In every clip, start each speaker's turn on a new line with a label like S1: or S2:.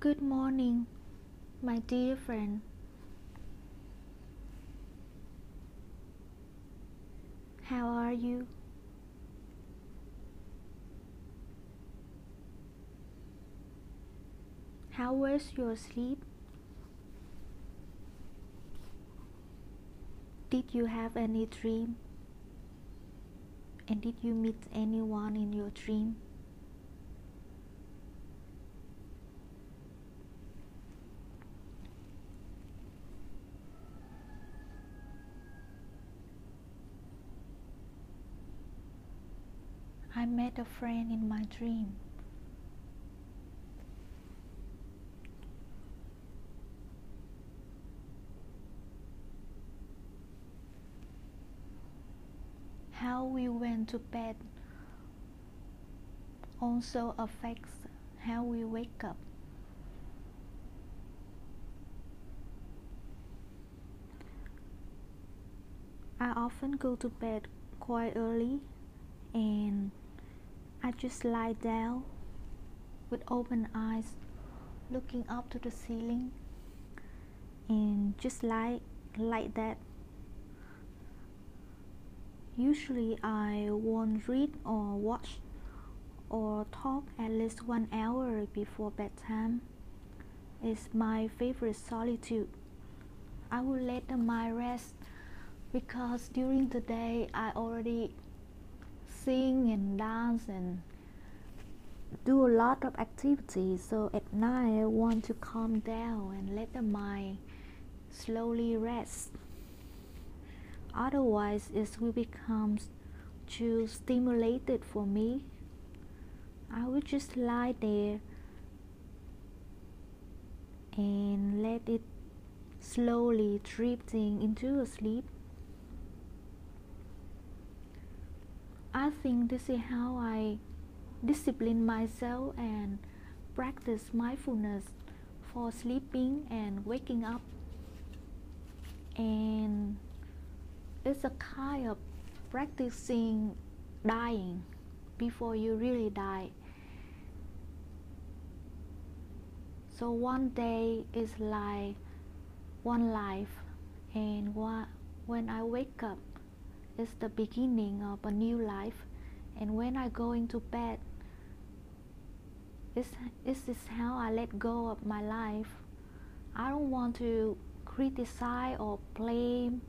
S1: Good morning, my dear friend. How are you? How was your sleep? Did you have any dream? And did you meet anyone in your dream? I met a friend in my dream. How we went to bed also affects how we wake up. I often go to bed quite early and I just lie down with open eyes looking up to the ceiling and just lie like that. Usually I won't read or watch or talk at least one hour before bedtime. It's my favorite solitude. I will let the mind rest because during the day I already sing and dance and do a lot of activities. So at night I want to calm down and let the mind slowly rest. Otherwise it will become too stimulated for me. I will just lie there and let it slowly drifting into a sleep I think this is how I discipline myself and practice mindfulness for sleeping and waking up. And it's a kind of practicing dying before you really die. So one day is like one life, and when I wake up, is the beginning of a new life. And when I go into bed this, this is how I let go of my life. I don't want to criticize or blame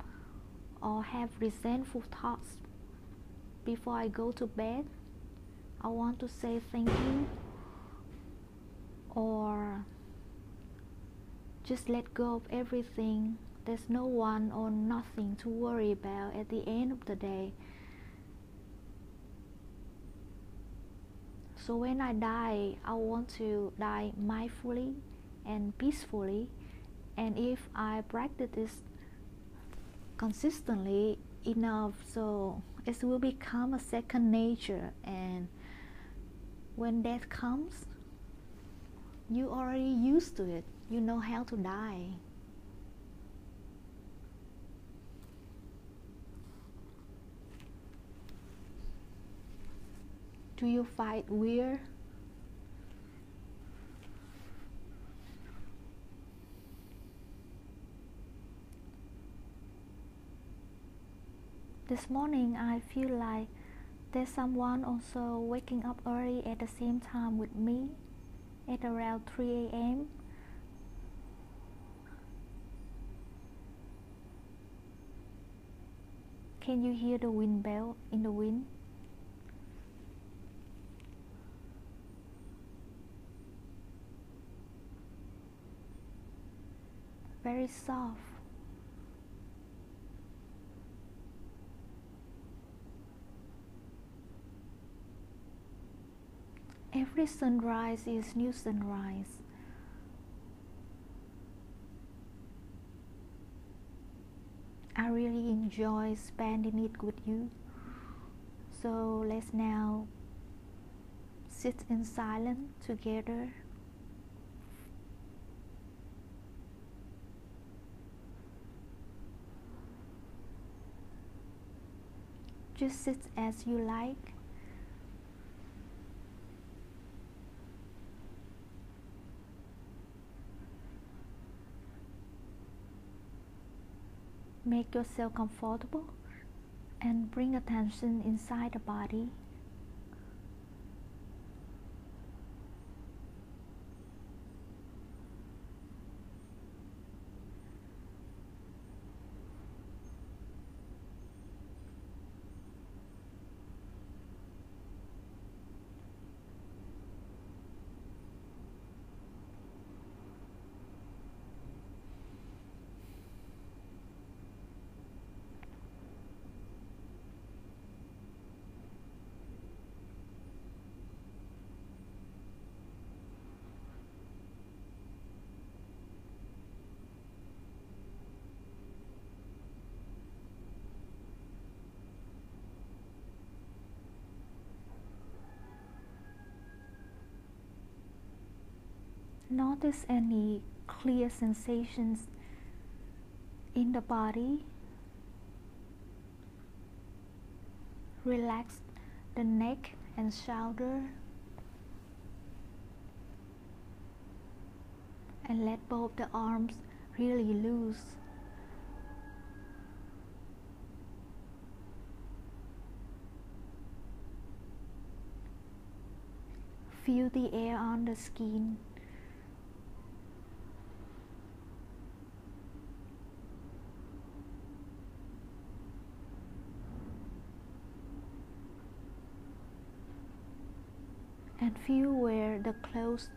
S1: or have resentful thoughts before I go to bed. I want to say thank you or just let go of everything there's no one or nothing to worry about at the end of the day. So when I die, I want to die mindfully and peacefully. And if I practice this consistently enough, so it will become a second nature. And when death comes, you already used to it. You know how to die. Do you fight weird? This morning I feel like there's someone also waking up early at the same time with me at around 3 a.m. Can you hear the wind bell in the wind? Very soft. Every sunrise is new sunrise. I really enjoy spending it with you. So let's now sit in silence together. Just sit as you like. Make yourself comfortable and bring attention inside the body. Notice any clear sensations in the body. Relax the neck and shoulder and let both the arms really loose. Feel the air on the skin. Feel where the clothes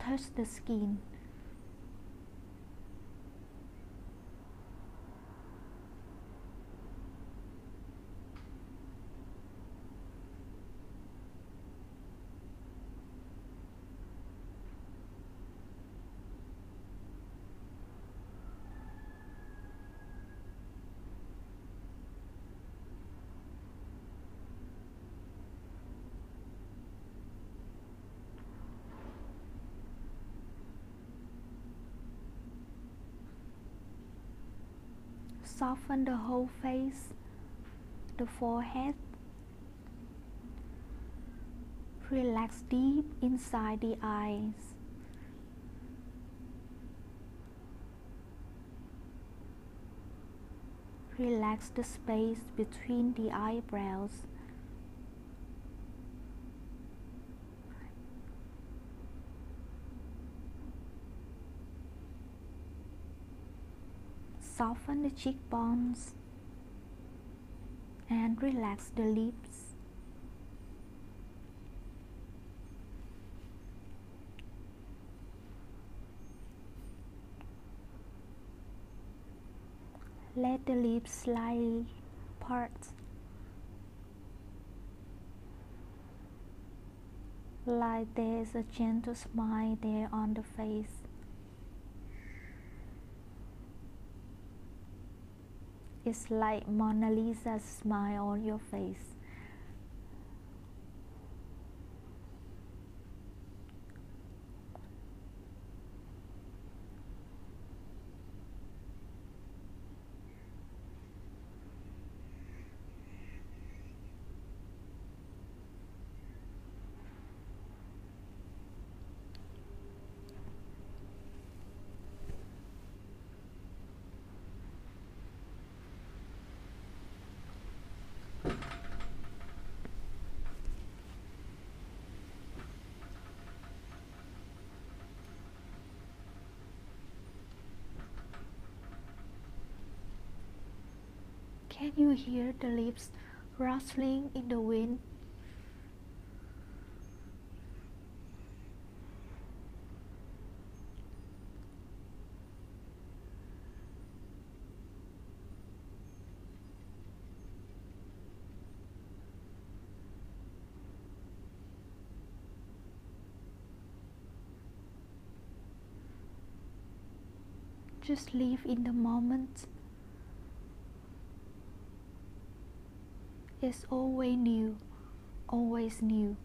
S1: touch the skin. Soften the whole face, the forehead. Relax deep inside the eyes. Relax the space between the eyebrows. Soften the cheekbones and relax the lips. Let the lips slightly part. Like there's a gentle smile there on the face. It's like Mona Lisa's smile on your face. Can you hear the leaves rustling in the wind? Just live in the moment. Is always new, always new.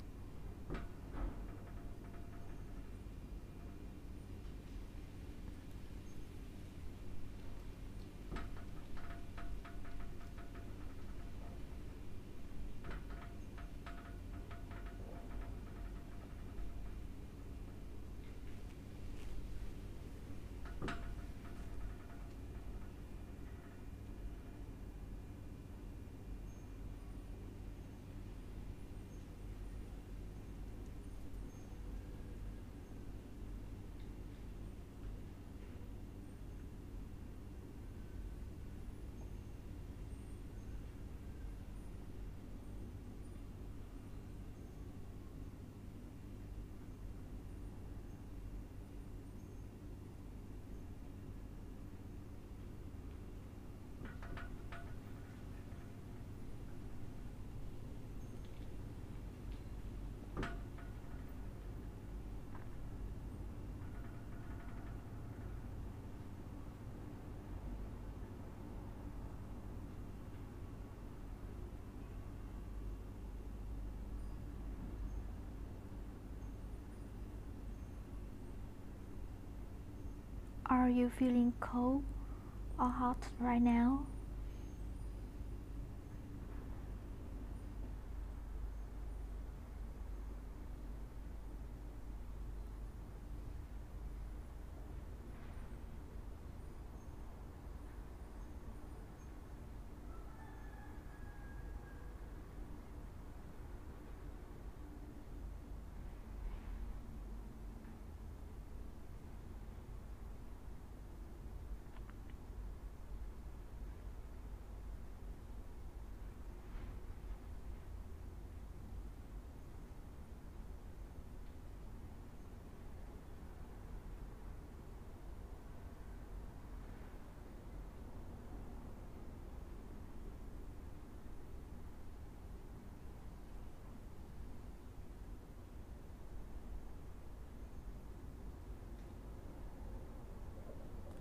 S1: Are you feeling cold or hot right now?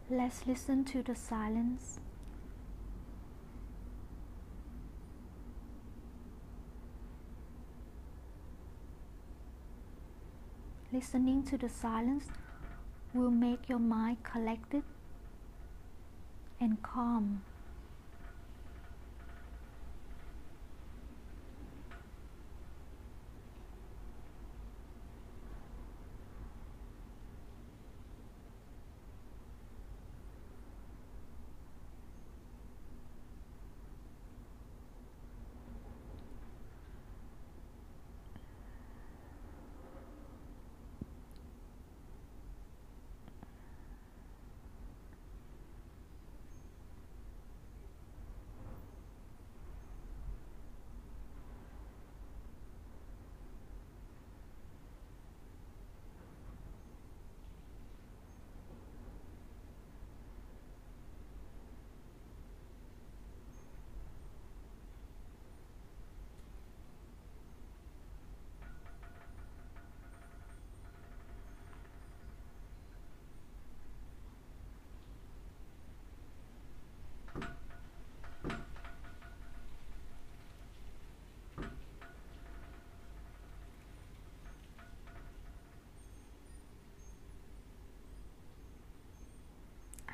S1: Let's listen to the silence. Listening to the silence will make your mind collected and calm.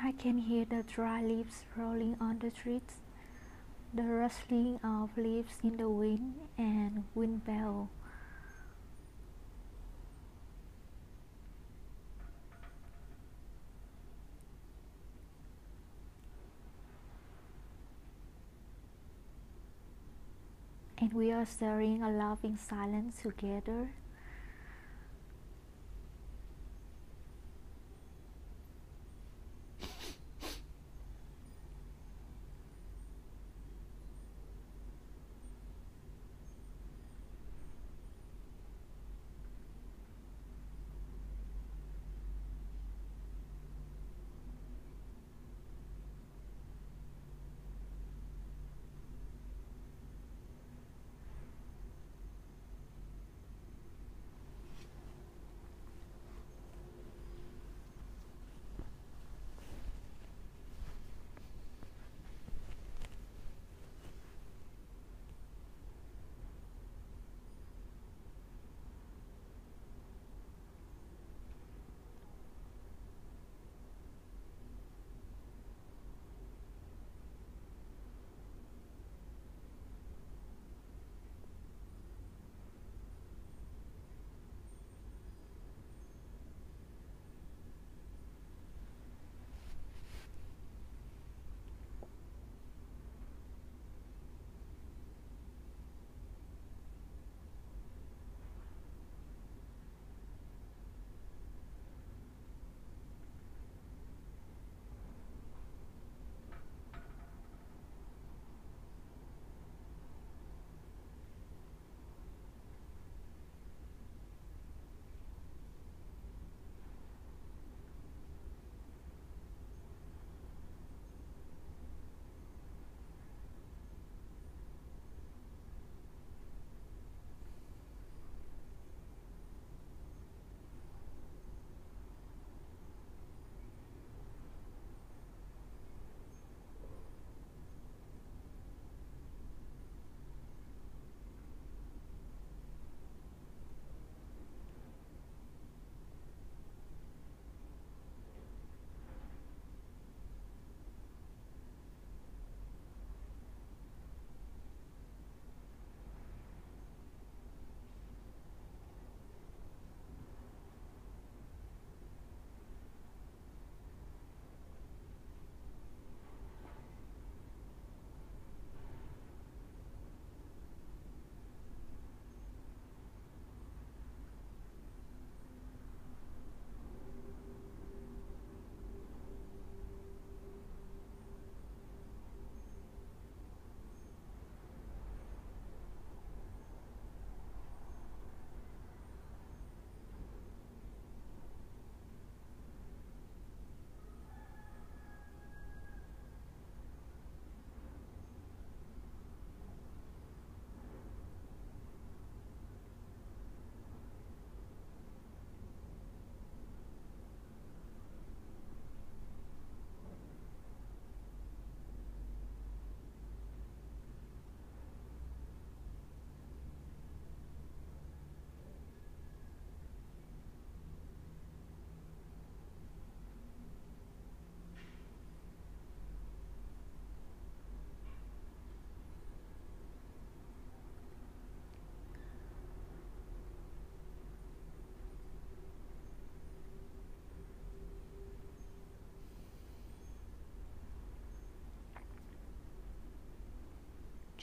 S1: I can hear the dry leaves rolling on the streets, the rustling of leaves in the wind, and wind bell. And we are sharing a loving silence together.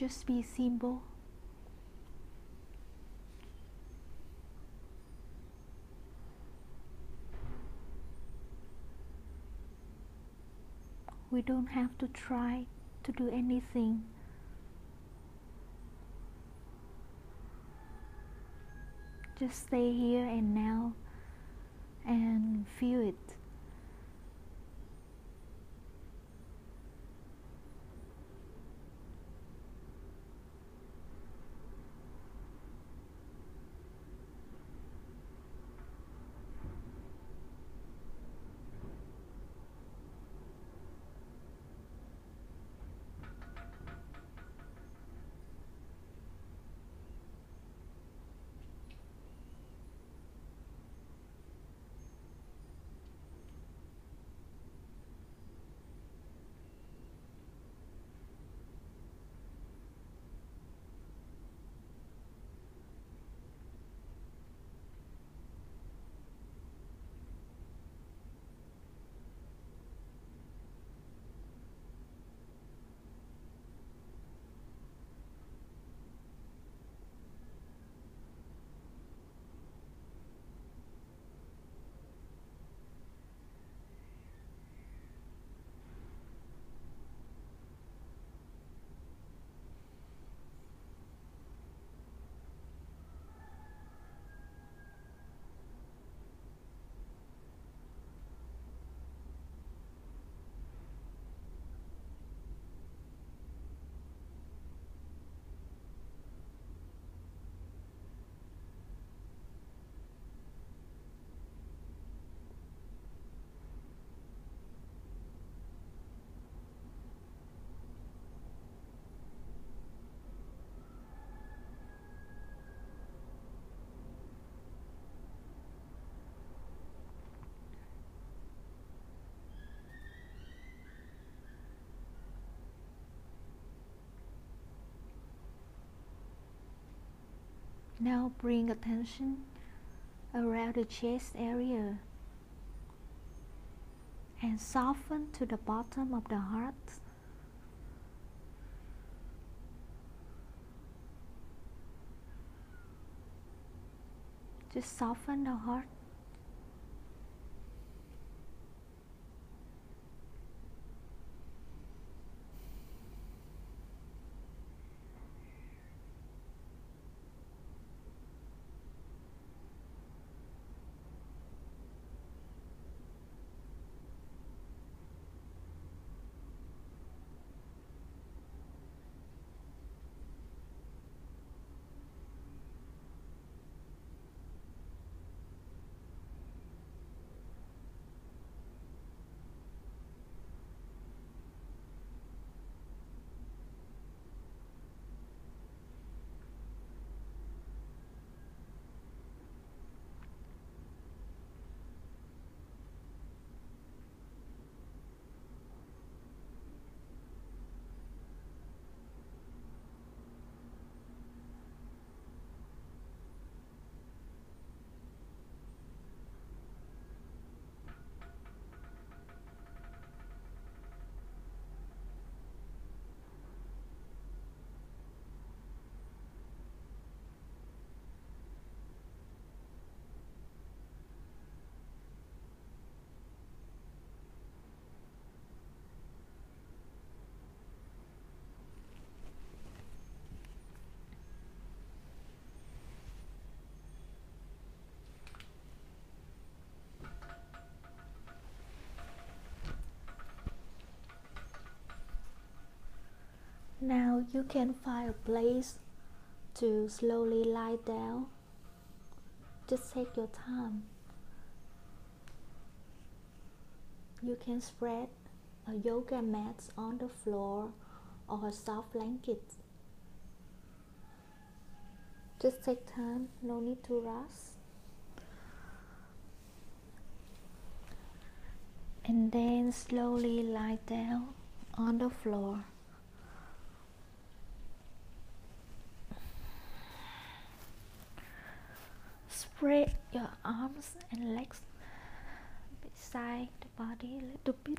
S1: Just be simple. We don't have to try to do anything. Just stay here and now and feel it. Now bring attention around the chest area and soften to the bottom of the heart. Just soften the heart. You can find a place to slowly lie down. Just take your time. You can spread a yoga mat on the floor or a soft blanket. Just take time, no need to rush. And then slowly lie down on the floor. Spread your arms and legs beside the body a little bit.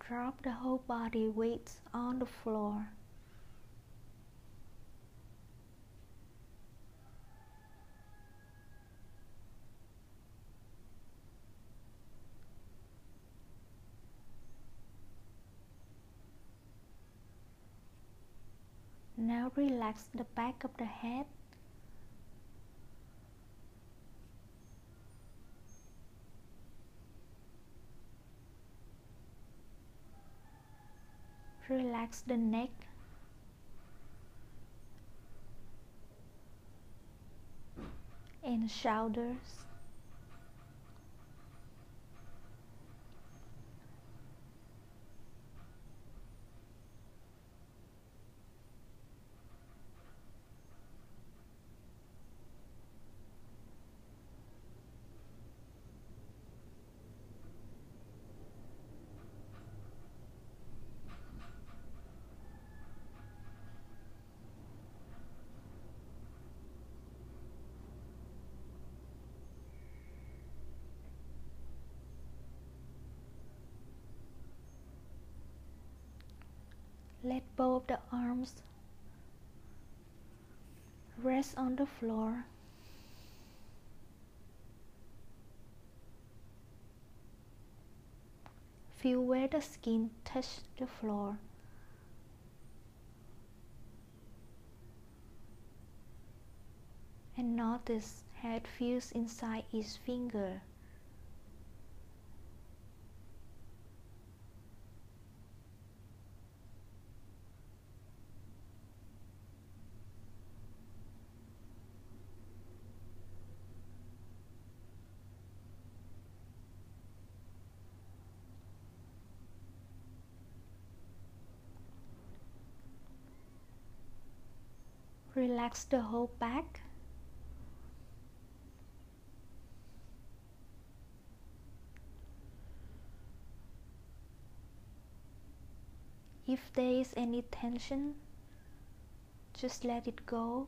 S1: Drop the whole body weight on the floor. Relax the back of the head. Relax the neck. And shoulders. Let both the arms rest on the floor. Feel where the skin touches the floor. And notice how it feels inside each finger. Relax the whole back. If there is any tension, just let it go.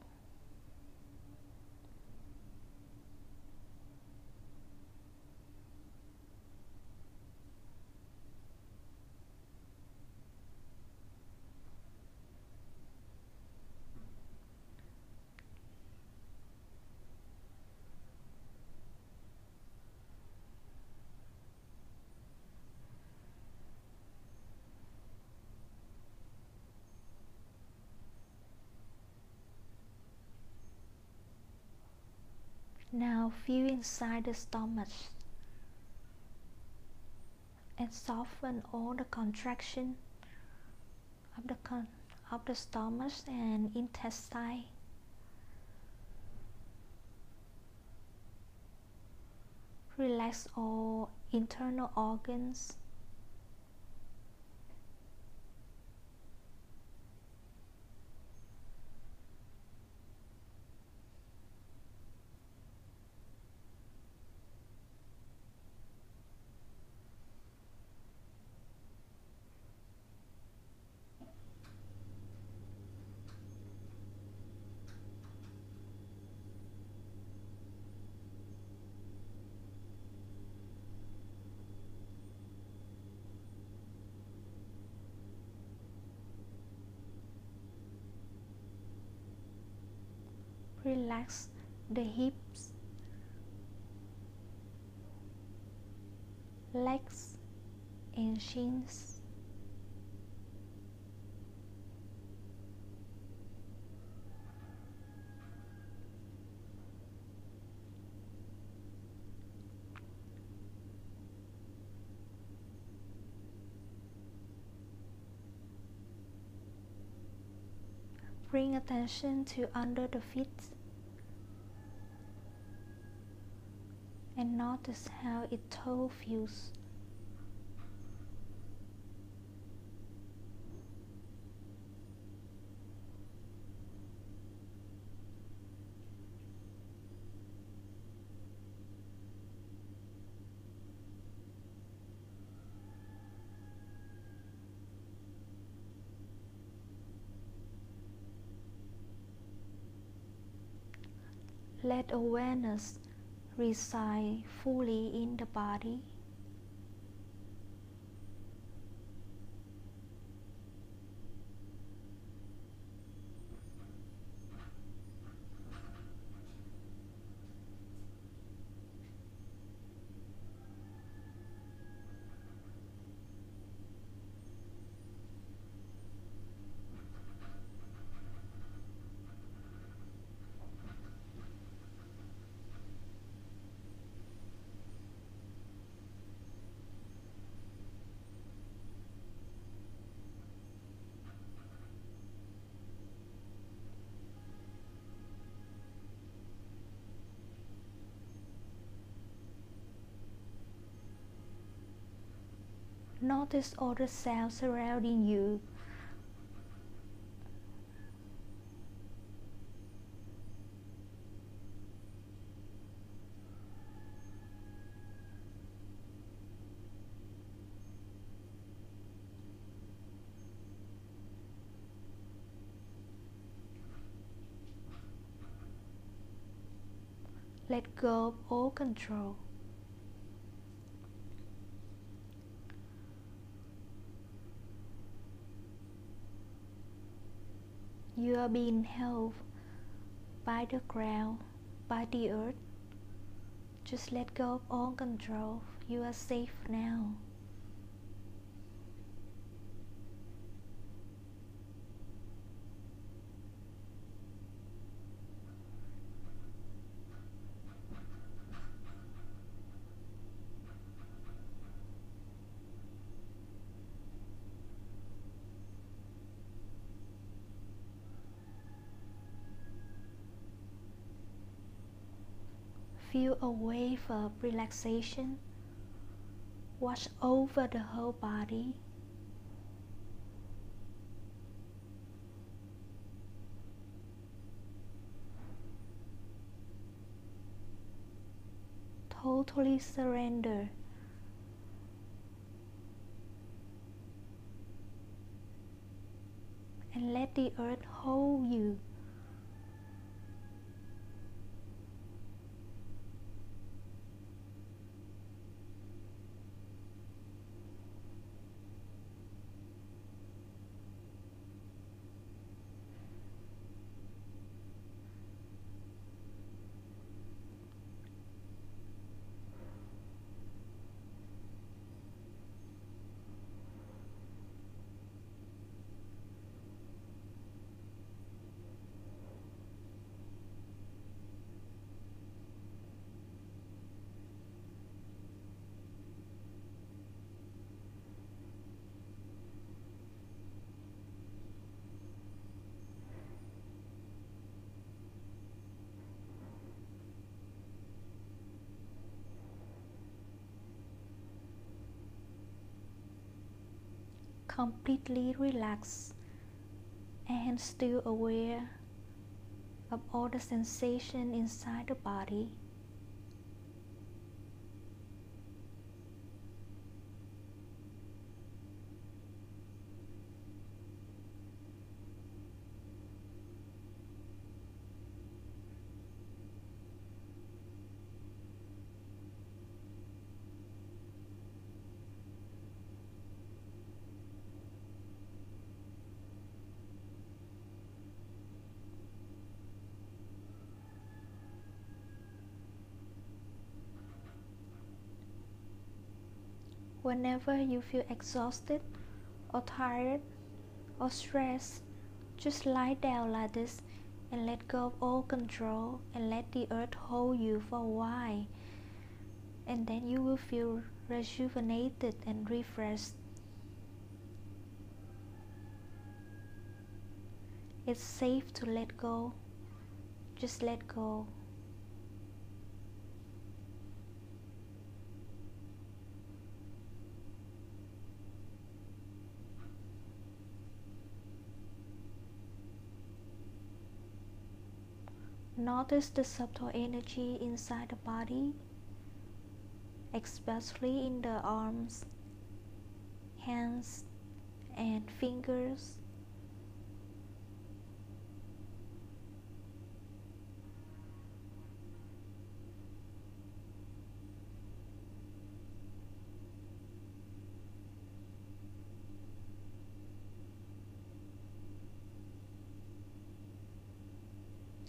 S1: Now feel inside the stomach and soften all the contraction of the con of the stomach and intestine. Relax all internal organs relax the hips, legs, and shins. Bring attention to under the feet and notice how it toe feels. Let awareness reside fully in the body. Notice all the sounds surrounding you. Let go of all control. You are being held by the ground, by the earth. Just let go of all control. You are safe now. Feel a wave of relaxation wash over the whole body. Totally surrender. And let the earth hold you. Completely relaxed and still aware of all the sensation inside the body. Whenever you feel exhausted or tired or stressed, just lie down like this and let go of all control and let the earth hold you for a while. And then you will feel rejuvenated and refreshed. It's safe to let go. Just let go. Notice the subtle energy inside the body, especially in the arms, hands, and fingers.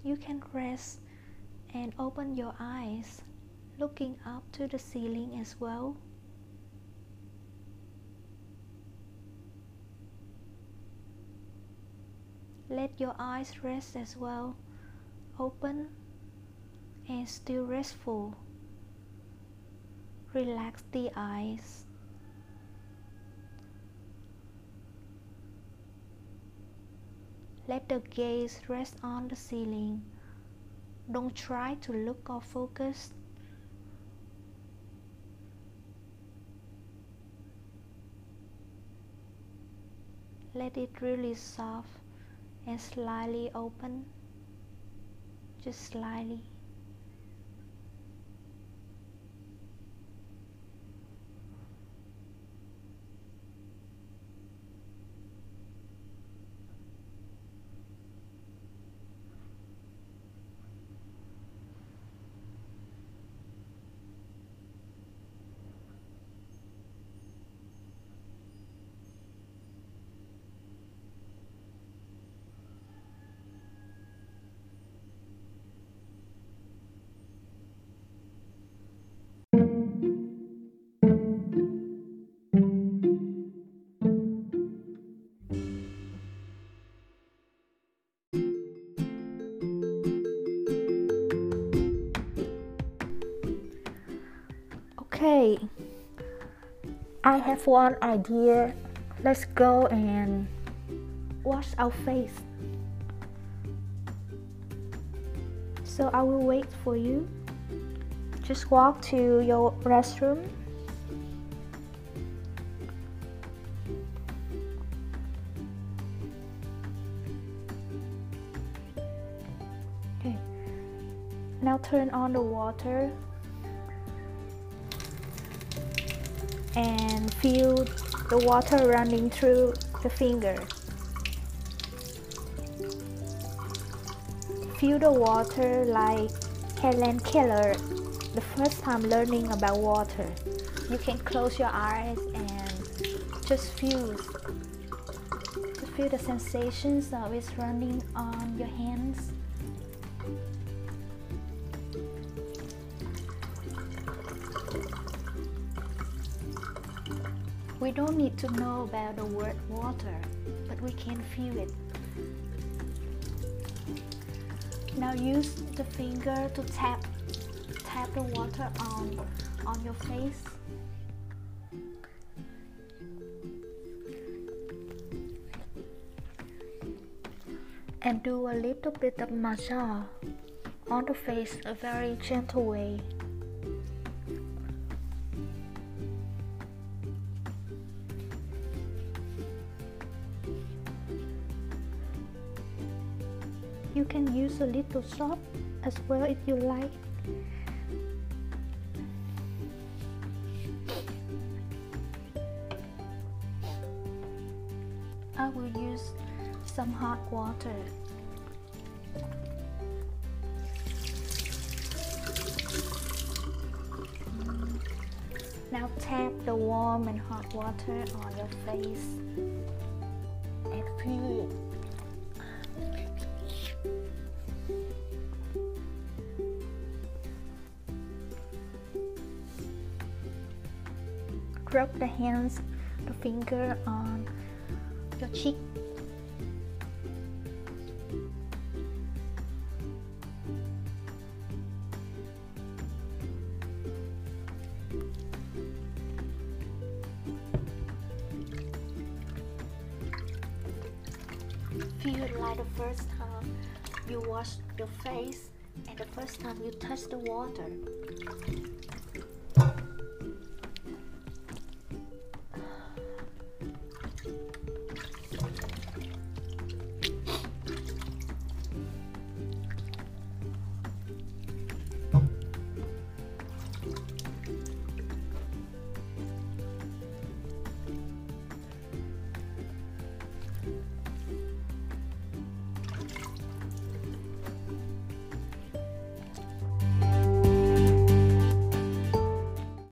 S1: You can rest and open your eyes, looking up to the ceiling as well. Let your eyes rest as well, open and still restful. Relax the eyes. Let the gaze rest on the ceiling. Don't try to look or focus. Let it really soft and slightly open, just slightly. I have one idea. Let's go and wash our face. So I will wait for you. Just walk to your restroom. Okay. Now turn on the water and feel the water running through the finger. Feel the water like Helen Keller, the first time learning about water. You can close your eyes and just feel just feel the sensations of it running on your hands. We don't need to know about the word water, but we can feel it. Now use the finger to tap tap the water on on your face. And do a little bit of massage on the face a very gentle way. Little soap as well if you like. Rub the hands, the finger on your cheek. Feel like the first time you wash your face and the first time you touch the water.